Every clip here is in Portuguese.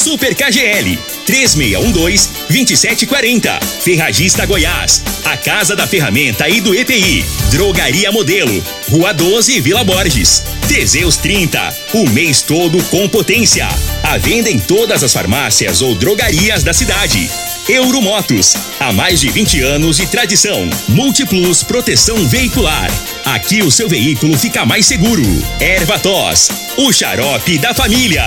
Super KGL 3612-2740. Ferragista Goiás, a Casa da Ferramenta e do EPI. Drogaria Modelo, Rua 12, Vila Borges. Teseus 30, o mês todo com potência. A venda em todas as farmácias ou drogarias da cidade. Euromotos, há mais de 20 anos de tradição. Multiplus Proteção Veicular. Aqui o seu veículo fica mais seguro. Ervatos, o xarope da família.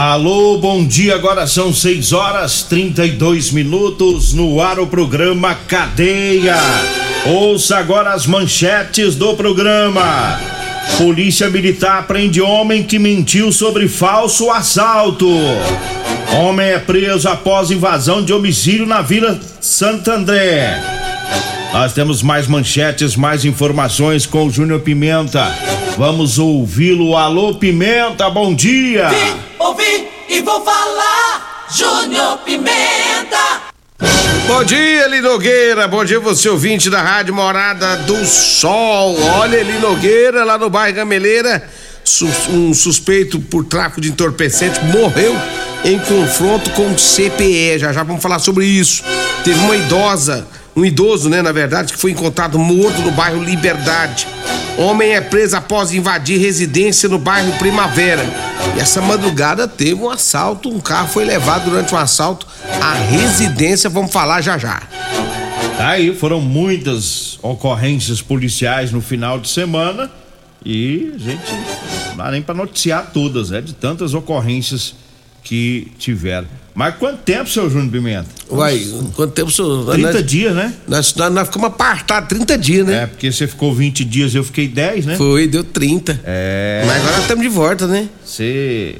Alô, bom dia. Agora são 6 horas 32 minutos no ar o programa Cadeia. Ouça agora as manchetes do programa. Polícia Militar prende homem que mentiu sobre falso assalto. Homem é preso após invasão de homicídio na Vila Santo André. Nós temos mais manchetes, mais informações com o Júnior Pimenta. Vamos ouvi-lo. Alô, Pimenta, bom dia. Vim, ouvi e vou falar. Júnior Pimenta. Bom dia, Eli Nogueira. Bom dia, você ouvinte da Rádio Morada do Sol. Olha, Eli Nogueira, lá no bairro Gameleira, um suspeito por tráfico de entorpecente morreu em confronto com o CPE. Já já vamos falar sobre isso. Teve uma idosa um idoso, né, na verdade, que foi encontrado morto no bairro Liberdade. Homem é preso após invadir residência no bairro Primavera. E essa madrugada teve um assalto, um carro foi levado durante um assalto à residência, vamos falar já já. Aí foram muitas ocorrências policiais no final de semana e a gente não dá nem para noticiar todas, né? De tantas ocorrências que tiveram. Mas quanto tempo, seu Júnior Pimenta? Uai, quanto tempo, senhor? 30 nós, dias, né? Nós, nós, nós ficamos apartados 30 dias, né? É, porque você ficou 20 dias, eu fiquei 10, né? Foi, deu 30. É. Mas agora estamos de volta, né? Você.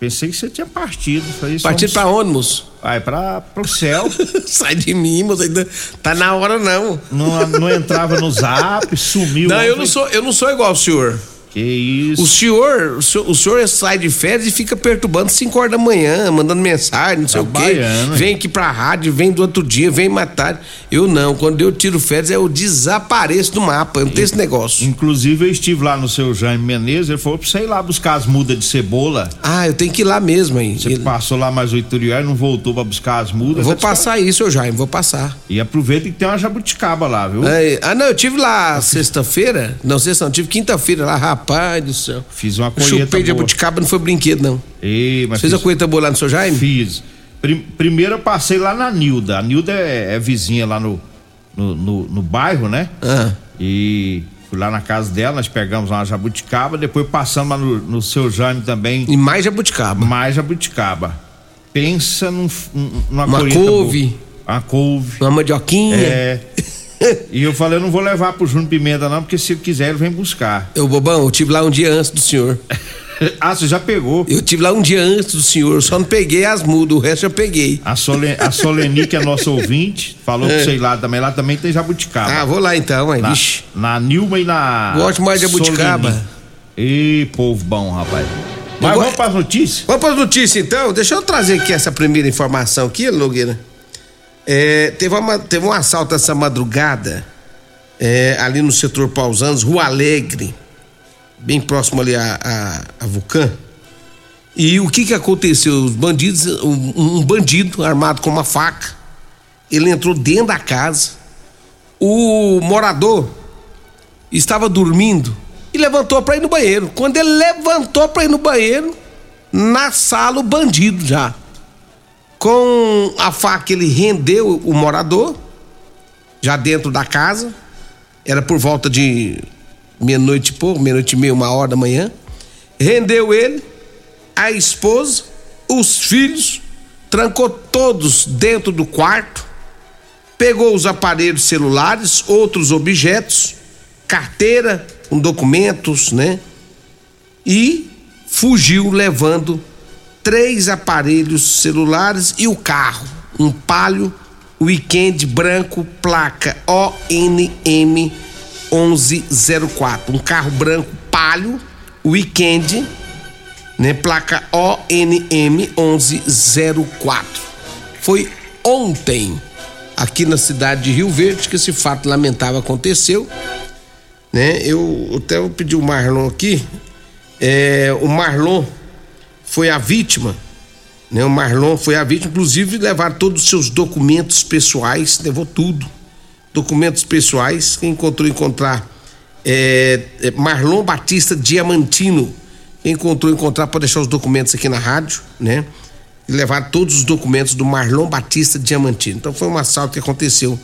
Pensei que você tinha partido. Falei, partido somos... pra onde, moço? Vai pra, pro céu. Sai de mim, moço. Ainda tá na hora, não. Não, não entrava no zap, sumiu. Não, eu não, sou, eu não sou igual ao senhor. Que isso. O senhor, o senhor, o senhor sai de férias e fica perturbando 5 horas da manhã, mandando mensagem, não sei Trabalhando, o quê. Vem aqui pra rádio, vem do outro dia, vem matar. Eu não, quando eu tiro férias, eu desapareço do mapa, eu não tenho esse negócio. Inclusive, eu estive lá no seu Jaime Menezes, ele falou pra você ir lá buscar as mudas de cebola. Ah, eu tenho que ir lá mesmo aí. Você ele... passou lá mais oito e não voltou pra buscar as mudas. Eu vou passar isso, seu Jaime, vou passar. E aproveita que tem uma jabuticaba lá, viu? É, ah, não, eu tive lá sexta-feira, não, sexta não, tive quinta-feira lá, rapaz do céu. Fiz uma colheita Chupei de jabuticaba, não foi brinquedo, não. Ei, mas Fez fiz... a colheita boa lá no seu Jaime? Fiz. Prim, primeiro eu passei lá na Nilda. A Nilda é, é vizinha lá no, no, no, no bairro, né? Ah. E fui lá na casa dela, nós pegamos uma jabuticaba, depois passamos lá no, no seu Jaime também. E mais jabuticaba. Mais jabuticaba. Pensa num, numa uma couve. Boa. Uma couve. Uma mandioquinha. É. e eu falei, eu não vou levar pro Júnior Pimenta, não, porque se ele quiser, ele vem buscar. Eu, bobão, eu tive lá um dia antes do senhor. ah, você já pegou? Eu tive lá um dia antes do senhor, eu só não peguei as mudas, o resto eu peguei. A, Solen, a Soleni, que é nossa ouvinte, falou é. que sei lá também, lá também tem jabuticaba. Ah, vou lá então, aí, na, vixe. Na Nilma e na. Gosto mais de jabuticaba. Ih, povo bom, rapaz. Mas vamos para as notícias? Vamos para as notícias então. Deixa eu trazer aqui essa primeira informação aqui, Nogueira. É, teve, uma, teve um assalto essa madrugada é, ali no setor Pausanos, Rua Alegre, bem próximo ali a, a, a Vulcã. E o que que aconteceu? Os bandidos, um, um bandido armado com uma faca, ele entrou dentro da casa. O morador estava dormindo e levantou para ir no banheiro. Quando ele levantou para ir no banheiro, na sala o bandido já. Com a faca ele rendeu o morador, já dentro da casa. Era por volta de meia-noite e meia-noite e meia, uma hora da manhã. Rendeu ele, a esposa, os filhos, trancou todos dentro do quarto, pegou os aparelhos celulares, outros objetos, carteira com documentos, né? E fugiu levando três aparelhos celulares e o carro, um Palio Weekend branco, placa ONM 1104, um carro branco Palio Weekend, né, placa ONM 1104. Foi ontem aqui na cidade de Rio Verde que esse fato lamentável aconteceu, né? Eu até vou pedir o Marlon aqui, é, o Marlon foi a vítima, né? O Marlon foi a vítima, inclusive levar todos os seus documentos pessoais, levou tudo, documentos pessoais, quem encontrou encontrar é, é Marlon Batista Diamantino, quem encontrou encontrar pode deixar os documentos aqui na rádio, né? E levar todos os documentos do Marlon Batista Diamantino. Então foi um assalto que aconteceu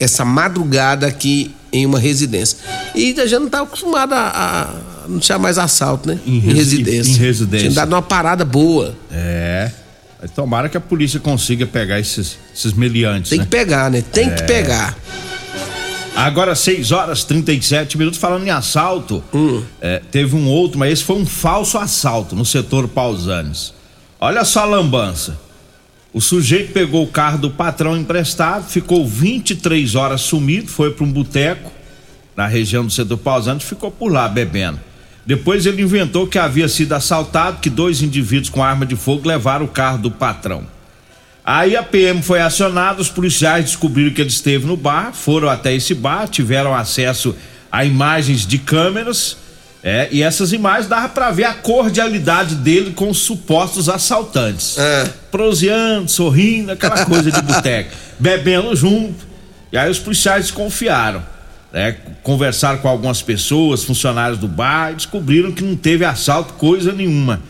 essa madrugada aqui em uma residência. E a gente não está acostumado a, a anunciar mais assalto, né? Em, em residência. Em residência. Tinha dado uma parada boa. É. Tomara que a polícia consiga pegar esses, esses meliantes. Tem né? que pegar, né? Tem é. que pegar. Agora, 6 horas 37 minutos, falando em assalto, hum. é, teve um outro, mas esse foi um falso assalto no setor Pausanes. Olha só a lambança. O sujeito pegou o carro do patrão emprestado, ficou 23 horas sumido, foi para um boteco na região do setor Pausanes, ficou por lá bebendo. Depois ele inventou que havia sido assaltado, que dois indivíduos com arma de fogo levaram o carro do patrão. Aí a PM foi acionada, os policiais descobriram que ele esteve no bar, foram até esse bar, tiveram acesso a imagens de câmeras, é, e essas imagens dava para ver a cordialidade dele com os supostos assaltantes. É. Proseando, sorrindo, aquela coisa de boteca, bebendo junto. E aí os policiais desconfiaram. Né? Conversaram com algumas pessoas, funcionários do bar, e descobriram que não teve assalto, coisa nenhuma.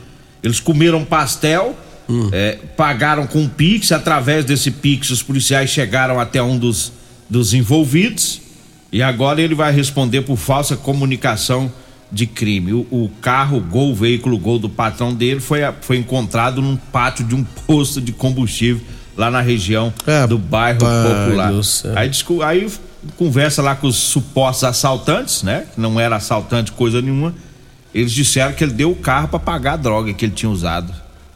Eles comeram pastel, Hum. É, pagaram com Pix, através desse Pix os policiais chegaram até um dos, dos envolvidos e agora ele vai responder por falsa comunicação de crime. O, o carro, o Gol, o veículo Gol do patrão dele foi, foi encontrado num pátio de um posto de combustível lá na região é, do bairro Popular. Aí, aí conversa lá com os supostos assaltantes, né? Que não era assaltante coisa nenhuma. Eles disseram que ele deu o carro para pagar a droga que ele tinha usado.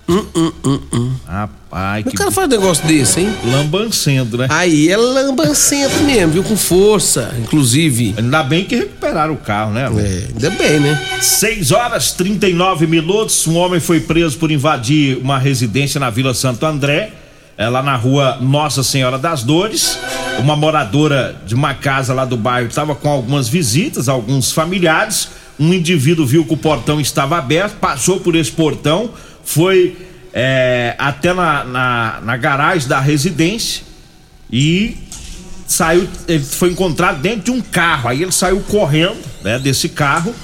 Hum, hum, hum, hum. Rapaz, que. O cara faz um negócio desse, hein? Lambancendo, né? Aí é lambancento mesmo, viu? Com força, inclusive. Ainda bem que recuperaram o carro, né? É, ainda bem, né? 6 horas 39 minutos. Um homem foi preso por invadir uma residência na Vila Santo André, é lá na rua Nossa Senhora das Dores. Uma moradora de uma casa lá do bairro estava com algumas visitas, alguns familiares. Um indivíduo viu que o portão estava aberto, passou por esse portão foi é, até na, na, na, garagem da residência e saiu, ele foi encontrado dentro de um carro. Aí ele saiu correndo né, desse carro.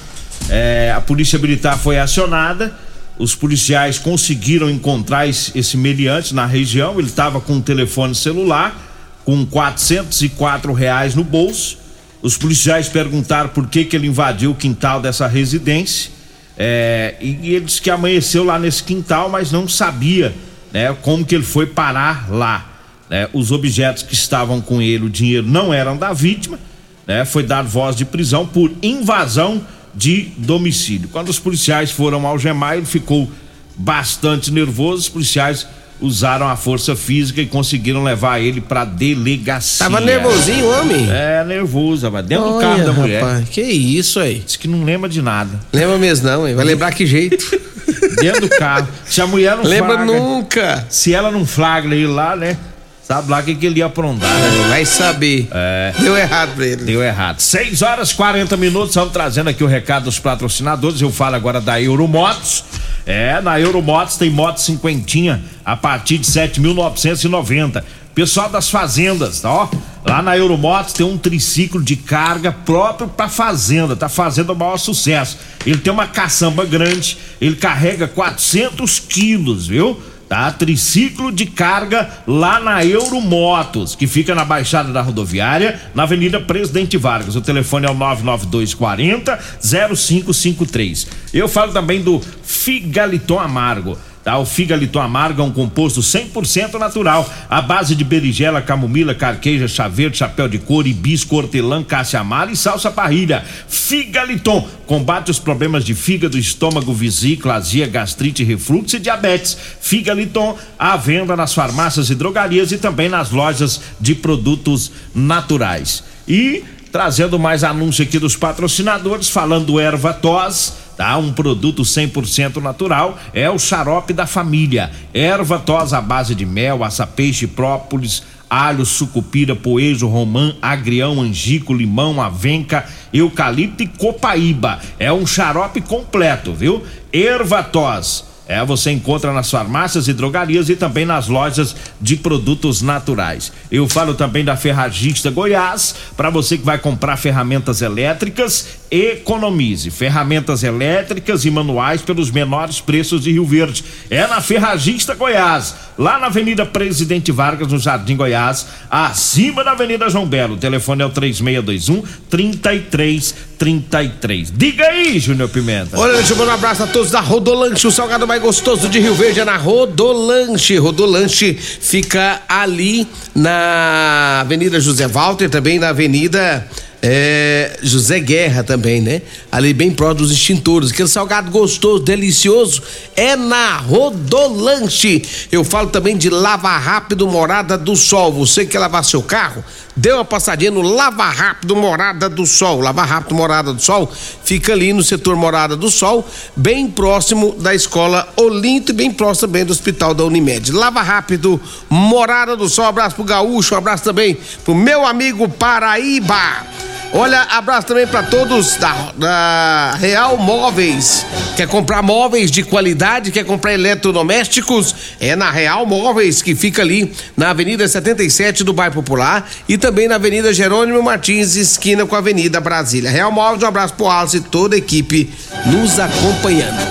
É, a polícia militar foi acionada. Os policiais conseguiram encontrar esse, esse meliante na região. Ele estava com um telefone celular com 404 reais no bolso. Os policiais perguntaram por que, que ele invadiu o quintal dessa residência. É, e, ele disse que amanheceu lá nesse quintal, mas não sabia né, como que ele foi parar lá. Né? Os objetos que estavam com ele, o dinheiro não eram da vítima, né? foi dado voz de prisão por invasão de domicílio. Quando os policiais foram algemar, ele ficou bastante nervoso, os policiais usaram a força física e conseguiram levar ele pra delegacia. Tava nervosinho, homem? É, nervoso, mas dentro Olha, do carro da mulher. Rapaz, que isso aí? Diz que não lembra de nada. Lembra mesmo não, hein? Vai lembrar que jeito? dentro do carro. Se a mulher não Lembra flagra, nunca. Se ela não flagra ele lá, né? Sabe lá o que, que ele ia aprontar. Né? Vai saber. É. Deu errado pra ele. Deu errado. 6 horas 40 minutos, estamos trazendo aqui o recado dos patrocinadores. Eu falo agora da Euromotos. É, na Euromotos tem moto cinquentinha a partir de 7.990. Pessoal das fazendas, tá, ó. Lá na Euromotos tem um triciclo de carga próprio para fazenda, tá fazendo o maior sucesso. Ele tem uma caçamba grande, ele carrega 400 quilos, viu? Tá? Triciclo de carga lá na Euromotos, que fica na Baixada da Rodoviária, na Avenida Presidente Vargas. O telefone é o 99240 0553. Eu falo também do Figaliton Amargo. Tá? O figaliton amargo é um composto 100% natural, à base de berigela, camomila, carqueja, chá verde, chapéu de couro, hibisco, hortelã, caça-amara e salsa parrilha. Figaliton combate os problemas de fígado, estômago, vesícula, azia, gastrite, refluxo e diabetes. Figaliton à venda nas farmácias e drogarias e também nas lojas de produtos naturais. E trazendo mais anúncio aqui dos patrocinadores, falando do erva tos tá? Um produto 100% natural é o xarope da família. Erva tos à base de mel, açapeixe, própolis, alho, sucupira, poejo, romã, agrião, angico, limão, avenca, eucalipto e copaíba. É um xarope completo, viu? Ervatos é, você encontra nas farmácias e drogarias e também nas lojas de produtos naturais. Eu falo também da Ferragista Goiás, para você que vai comprar ferramentas elétricas, economize. Ferramentas elétricas e manuais pelos menores preços de Rio Verde. É na Ferragista Goiás, lá na Avenida Presidente Vargas, no Jardim Goiás, acima da Avenida João Belo. O telefone é o 3621 3333. Diga aí, Júnior Pimenta. Olha, deixa eu mandar um abraço a todos da Rodolanche, o salgado mais gostoso de Rio Verde é na Rodolanche. Rodolanche fica ali na Avenida José Walter, também na Avenida é, José Guerra também, né? Ali bem próximo dos extintores. Aquele salgado gostoso, delicioso, é na Rodolanche. Eu falo também de Lava Rápido Morada do Sol. Você quer lavar seu carro? Dê uma passadinha no Lava Rápido Morada do Sol. Lava Rápido Morada do Sol fica ali no setor Morada do Sol, bem próximo da escola Olinto e bem próximo também do hospital da Unimed. Lava Rápido Morada do Sol. Um abraço pro Gaúcho, um abraço também pro meu amigo Paraíba. Olha, abraço também para todos da, da, Real Móveis. Quer comprar móveis de qualidade? Quer comprar eletrodomésticos? É na Real Móveis, que fica ali na Avenida 77 do Bairro Popular e também na Avenida Jerônimo Martins, esquina com a Avenida Brasília. Real Móveis, um abraço pro Alce e toda a equipe nos acompanhando.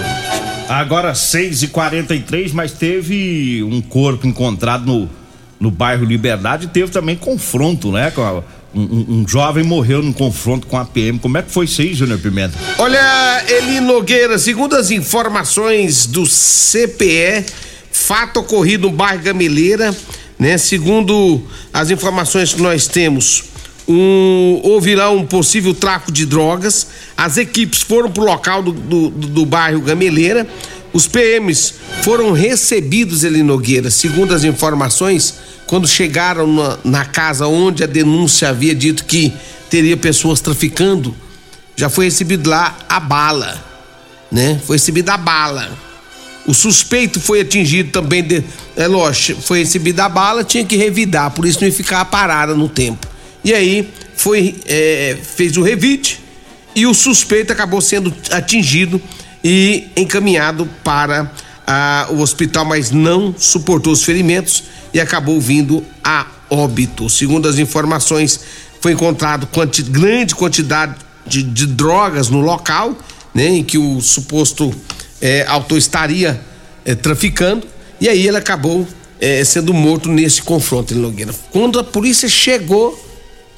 Agora 6 e 43 mas teve um corpo encontrado no, no bairro Liberdade, teve também confronto, né? Com a um, um, jovem morreu num confronto com a PM. Como é que foi isso aí, Júnior Pimenta? Olha, Eli Nogueira, segundo as informações do CPE, fato ocorrido no bairro Gameleira, né? Segundo as informações que nós temos, um, houve lá um possível tráfico de drogas. As equipes foram pro local do, do, do bairro Gameleira. Os PMs foram recebidos, Eli Nogueira, segundo as informações quando chegaram na, na casa onde a denúncia havia dito que teria pessoas traficando, já foi recebido lá a bala, né? Foi recebida a bala. O suspeito foi atingido também, de, é lógico, foi recebida a bala, tinha que revidar, por isso não ia ficar parada no tempo. E aí foi é, fez o revide e o suspeito acabou sendo atingido e encaminhado para ah, o hospital, mas não suportou os ferimentos e acabou vindo a óbito. Segundo as informações, foi encontrado quanti, grande quantidade de, de, drogas no local, né, em que o suposto é, autor estaria é, traficando, e aí ele acabou é, sendo morto nesse confronto em Nogueira. Quando a polícia chegou,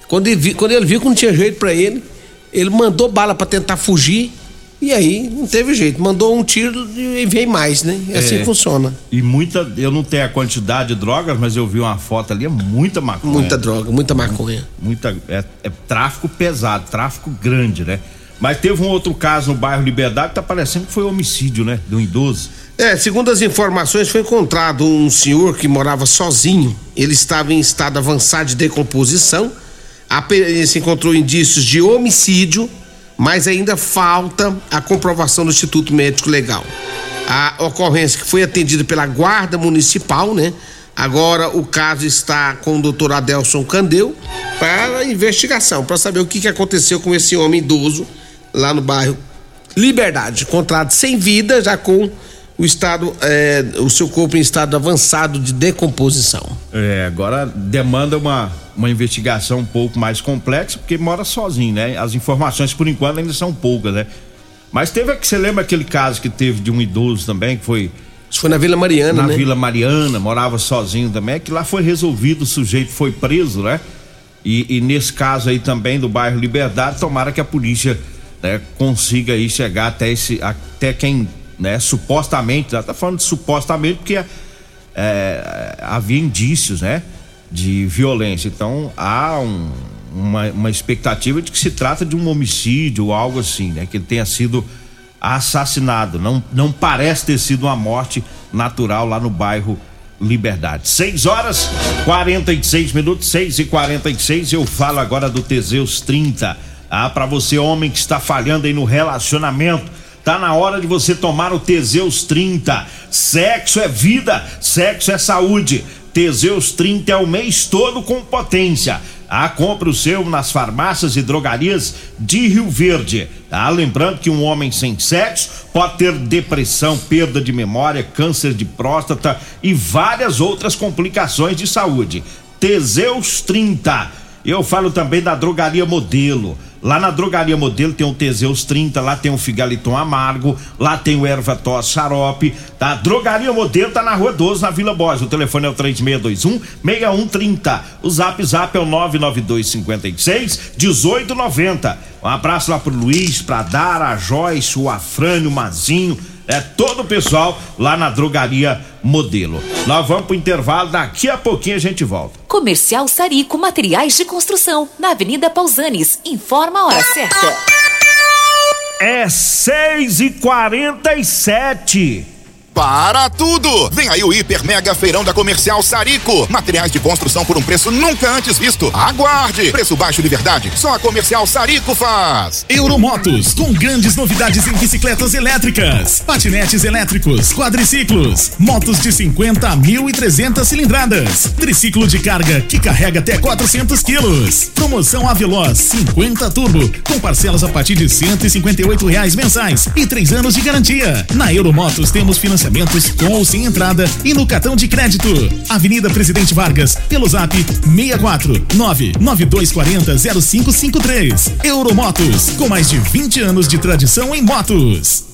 quando ele, viu, quando ele viu que não tinha jeito para ele, ele mandou bala para tentar fugir e aí não teve jeito, mandou um tiro e veio mais, né? É assim que funciona. E muita, eu não tenho a quantidade de drogas, mas eu vi uma foto ali, é muita maconha. Muita droga, muita maconha. Muita, é, é tráfico pesado, tráfico grande, né? Mas teve um outro caso no bairro Liberdade, tá parecendo que foi homicídio, né? De um idoso. É, segundo as informações, foi encontrado um senhor que morava sozinho. Ele estava em estado avançado de decomposição. Se encontrou indícios de homicídio mas ainda falta a comprovação do Instituto Médico Legal. A ocorrência que foi atendida pela Guarda Municipal, né? Agora o caso está com o doutor Adelson Candeu para investigação, para saber o que, aconteceu com esse homem idoso lá no bairro Liberdade. Encontrado sem vida, já com o estado, é, o seu corpo em estado avançado de decomposição. É, agora demanda uma, uma investigação um pouco mais complexa, porque mora sozinho, né? As informações por enquanto ainda são poucas, né? Mas teve, você lembra aquele caso que teve de um idoso também, que foi isso foi na Vila Mariana, na né? Na Vila Mariana, morava sozinho também, que lá foi resolvido, o sujeito foi preso, né? E, e nesse caso aí também do bairro Liberdade, tomara que a polícia né, consiga aí chegar até esse, até quem né? Supostamente, já tá falando de supostamente porque é, havia indícios, né? De violência. Então há um, uma, uma expectativa de que se trata de um homicídio ou algo assim, né? Que ele tenha sido assassinado. Não, não parece ter sido uma morte natural lá no bairro Liberdade. 6 horas 46 minutos, 6 e 46 Eu falo agora do Teseus 30. Ah, para você, homem que está falhando aí no relacionamento. Tá na hora de você tomar o Teseus 30. Sexo é vida, sexo é saúde. Teseus 30 é o mês todo com potência. Ah, compre o seu nas farmácias e drogarias de Rio Verde. Ah, lembrando que um homem sem sexo pode ter depressão, perda de memória, câncer de próstata e várias outras complicações de saúde. Teseus 30. Eu falo também da drogaria modelo. Lá na Drogaria Modelo tem o Teseus 30, lá tem o Figaliton Amargo, lá tem o Erva Tos Xarope. Tá? Drogaria Modelo tá na Rua 12, na Vila Borges. O telefone é o 3621 6130. O Zap Zap é o 992 56 1890. Um abraço lá pro Luiz, pra Dara, a Joyce, o Afrânio, o Mazinho é todo o pessoal lá na drogaria Modelo. Nós vamos pro intervalo, daqui a pouquinho a gente volta. Comercial Sarico Materiais de Construção, na Avenida Pausanes. Informa a hora certa. É seis e quarenta e sete para tudo! Vem aí o Hiper Mega Feirão da Comercial Sarico. Materiais de construção por um preço nunca antes visto. Aguarde! Preço baixo de verdade. Só a Comercial Sarico faz. Euromotos, com grandes novidades em bicicletas elétricas, patinetes elétricos, quadriciclos, motos de 50 a 1.300 cilindradas, triciclo de carga que carrega até 400 quilos. Promoção Aveloz 50 Turbo, com parcelas a partir de 158 reais mensais e três anos de garantia. Na Euromotos temos financiamento financiamentos com ou sem entrada e no cartão de crédito. Avenida Presidente Vargas, pelo zap 64 99240 0553. Euromotos, com mais de 20 anos de tradição em motos.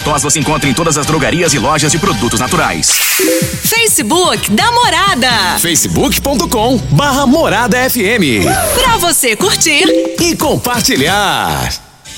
tos você encontra em todas as drogarias e lojas de produtos naturais. Facebook da Morada. facebook.com barra Morada FM. Pra você curtir e compartilhar.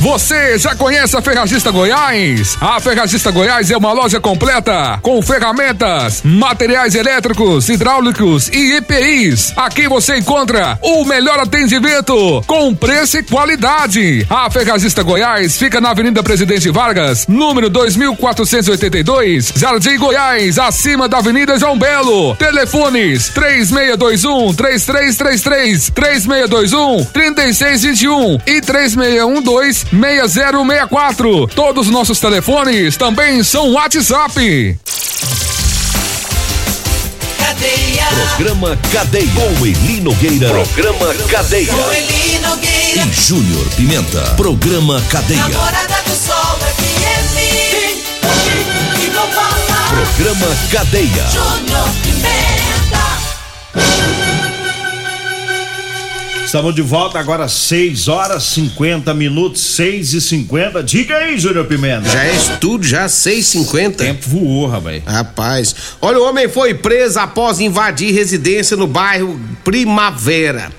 Você já conhece a Ferragista Goiás? A Ferragista Goiás é uma loja completa com ferramentas, materiais elétricos, hidráulicos e EPI Aqui você encontra o melhor atendimento com preço e qualidade. A Ferragista Goiás fica na Avenida Presidente Vargas, número 2482, Jardim Goiás, acima da Avenida João Belo. Telefones 3621 3333, 3621 3621 e 3612 6064. Todos os nossos telefones também são WhatsApp. Cadeia. Programa Cadeia. Com Eli Nogueira. Programa Cadeia. Com Eli Nogueira. E Júnior Pimenta. Programa Cadeia. Namorada do Sol FM. E falar. Programa Cadeia. Júnior Pimenta. Estamos de volta agora, 6 horas 50 minutos, 6 e 50 Diga aí, Júnior Pimenta. Já é estudo, já 6h50. Tempo voou, rapaz. Rapaz. Olha, o homem foi preso após invadir residência no bairro Primavera.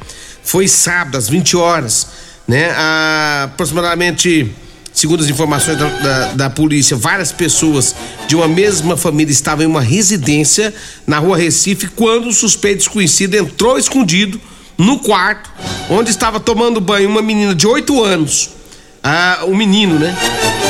Foi sábado, às 20 horas, né? Ah, aproximadamente, segundo as informações da, da, da polícia, várias pessoas de uma mesma família estavam em uma residência na rua Recife quando o suspeito desconhecido entrou escondido no quarto, onde estava tomando banho uma menina de 8 anos. Ah, o menino, né?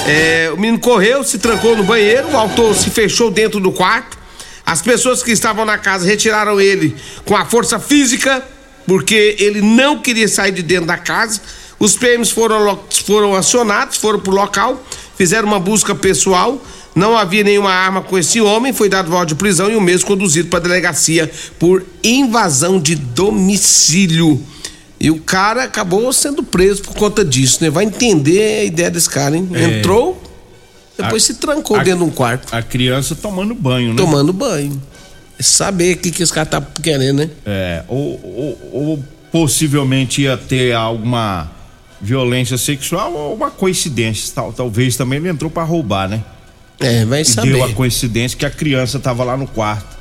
É, o menino correu, se trancou no banheiro, autor se fechou dentro do quarto. As pessoas que estavam na casa retiraram ele com a força física porque ele não queria sair de dentro da casa. Os PMs foram, foram acionados, foram pro local, fizeram uma busca pessoal. Não havia nenhuma arma com esse homem, foi dado voto de prisão e o mesmo conduzido para a delegacia por invasão de domicílio. E o cara acabou sendo preso por conta disso, né? Vai entender a ideia desse cara, hein? É. Entrou, depois A- se trancou a- dentro de um quarto. A criança tomando banho, né? Tomando banho. Saber o que, que esse cara tá querendo, né? É, ou, ou- ou possivelmente ia ter alguma violência sexual ou uma coincidência. Tal, talvez também ele entrou pra roubar, né? É, vai E saber. deu a coincidência que a criança tava lá no quarto.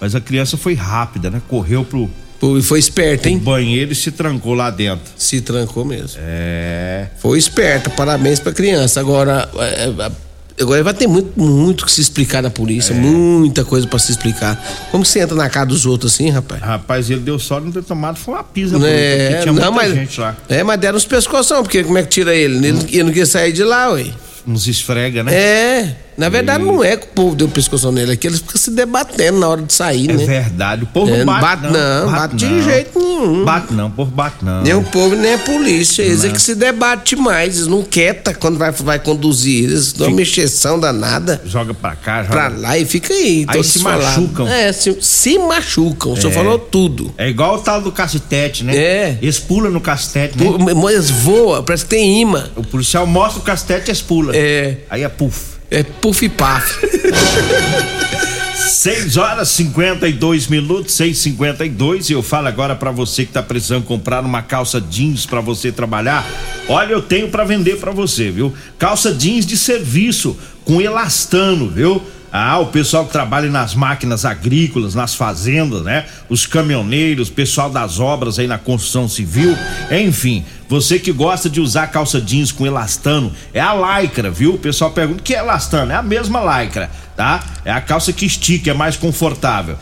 Mas a criança foi rápida, né? Correu pro, Pô, e foi esperto, pro hein? banheiro e se trancou lá dentro. Se trancou mesmo. É. Foi esperto, parabéns pra criança. Agora, é, é, agora vai ter muito, muito que se explicar na polícia, É. muita coisa pra se explicar. Como que você entra na casa dos outros assim, rapaz? Rapaz, ele deu sorte de não ter tomado, foi uma pisa É, tinha não, mas, gente lá. é, mas deram uns pescoção, porque como é que tira ele? Ele, ele não quer sair de lá, ué. Uns esfrega, né? É, na verdade não é que o povo deu pescoção nele, é que eles ficam se debatendo na hora de sair, É né? verdade. O povo É, não bate, bate não, bate de não. jeito nenhum. Bate não, o povo bate não. Nem o povo, nem a polícia. Eles é Não. que se debate mais. Eles não quieta quando vai, vai conduzir. Eles dão uma exceção danada Joga pra cá, joga pra lá e fica aí. Aí se machucam. É, se, se machucam. O senhor É. falou tudo. É igual o tal do cacetete, né? É. Eles pulam no cacetete, né? Eles voam, parece que tem imã. O policial mostra o cacetete e eles pulam. É. Aí é puf. É puff paf. 6 horas 52 minutos, 6:52 e eu falo agora pra você que tá precisando comprar uma calça jeans pra você trabalhar. Olha, eu tenho pra vender pra você, viu? Calça jeans de serviço com elastano, viu? Ah, o pessoal que trabalha nas máquinas agrícolas, nas fazendas, né? Os caminhoneiros, pessoal das obras aí na construção civil, enfim, você que gosta de usar calça jeans com elastano, é a lycra, viu? O pessoal pergunta que é elastano? É a mesma lycra, tá? É a calça que estica, é mais confortável.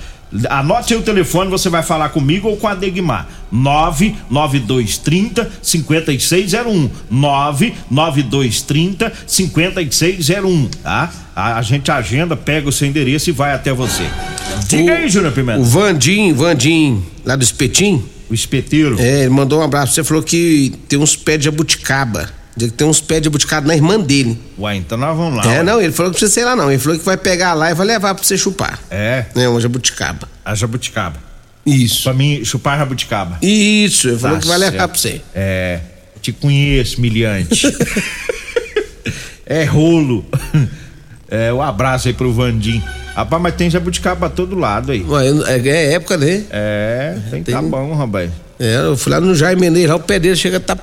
Anote aí o telefone, você vai falar comigo ou com a Degmar. 99230 5601. 99230 5601, tá? A, a gente agenda, pega o seu endereço e vai até você. Diga aí, Júnior Pimenta. O Vandim, Vandim, lá do Espetim. O espeteiro. É, ele mandou um abraço. Você falou que tem uns pés de jabuticaba. Diz que tem uns pés de jabuticaba na irmã dele. Ué, então nós vamos lá. é, ué. não, ele falou que precisa sei lá não. Ele falou que vai pegar lá e vai levar pra você chupar. É, É, uma jabuticaba. a jabuticaba. Isso. Pra mim, chupar jabuticaba. Isso, ele falou Tá que vai levar certo. pra você. É, te conheço, miliante. é rolo. É, um abraço aí pro Vandim. Rapaz, mas tem jabuticaba pra todo lado aí. Ué, É, é época, né? É, tem, tá Tem- bom, rapaz. É, eu fui lá no Jair Menezes, lá o pé dele chega a tá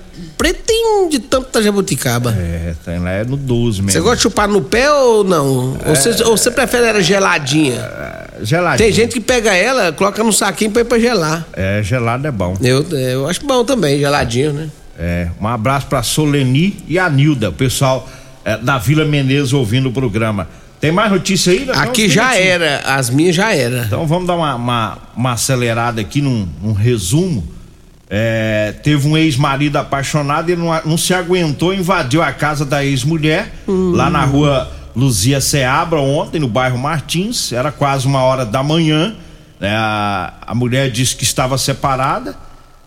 pretinho de tanta jabuticaba. É, tem lá é no 12 mesmo. Você gosta de chupar no pé ou não? Ou, você, ou você prefere ela geladinha? Geladinho. Tem gente que pega ela, coloca no saquinho pra ir pra gelar. É, gelado é bom. Eu, eu acho bom também, geladinho, né? É, um abraço pra Soleni e a Nilda, o pessoal é, da Vila Menezes ouvindo o programa. Tem mais notícia aí? Aqui já minutinho. era, as minhas já era. Então vamos dar uma, uma, uma acelerada aqui num, num resumo. É, teve um ex-marido apaixonado e não, não se aguentou, invadiu a casa da ex-mulher lá na rua Luzia Seabra ontem, no bairro Martins. Era quase uma hora da manhã. né? a, a mulher disse que estava separada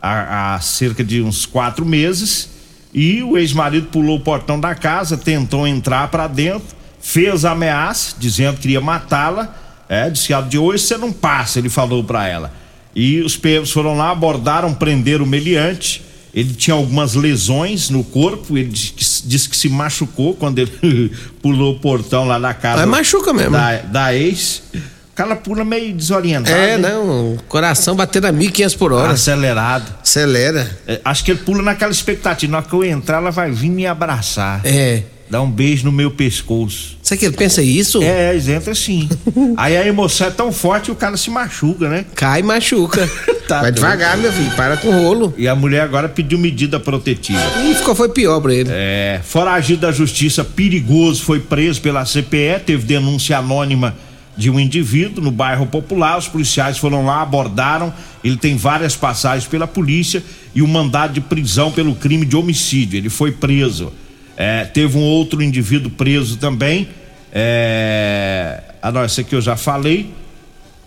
há, há cerca de uns quatro meses. E o ex-marido pulou o portão da casa, tentou entrar para dentro, fez ameaça, dizendo que iria matá-la. É, disse que de hoje você não passa, ele falou para ela. E os PMs foram lá, abordaram, prenderam o meliante. Ele tinha algumas lesões no corpo, ele disse que, se machucou quando ele pulou o portão lá na casa. Mas machuca mesmo. Da, da ex. O cara pula meio desorientado. É, né? não, o coração batendo a 1.500 por hora. Acelerado. Acelera. É, acho que ele pula naquela expectativa. Na hora que eu entrar, ela vai vir me abraçar. É. Dar um beijo no meu pescoço. Será que ele pensa isso? É, eles entram assim. Aí a emoção é tão forte que o cara se machuca, né? Cai e machuca. Tá Vai devagar, meu filho, para com o rolo. E a mulher agora pediu medida protetiva. E ficou, foi pior pra ele. É, foragido da justiça perigoso foi preso pela CPE, teve denúncia anônima de um indivíduo no bairro Popular. Os policiais foram lá, abordaram. Ele tem várias passagens pela polícia e um mandado de prisão pelo crime de homicídio. Ele foi preso. É, teve um outro indivíduo preso também. É, ah, não, esse aqui eu já falei.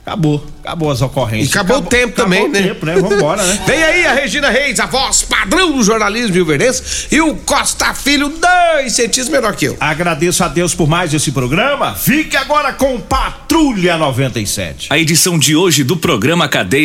Acabou. Acabou as ocorrências. E acabou, o tempo também, acabou né? o tempo, né? Vambora, né? Vem aí a Regina Reis, a voz padrão do jornalismo rioverdense, e o Costa Filho, dois centímetros menor que eu. Agradeço a Deus por mais esse programa. Fique agora com Patrulha 97. A edição de hoje do programa Cadeia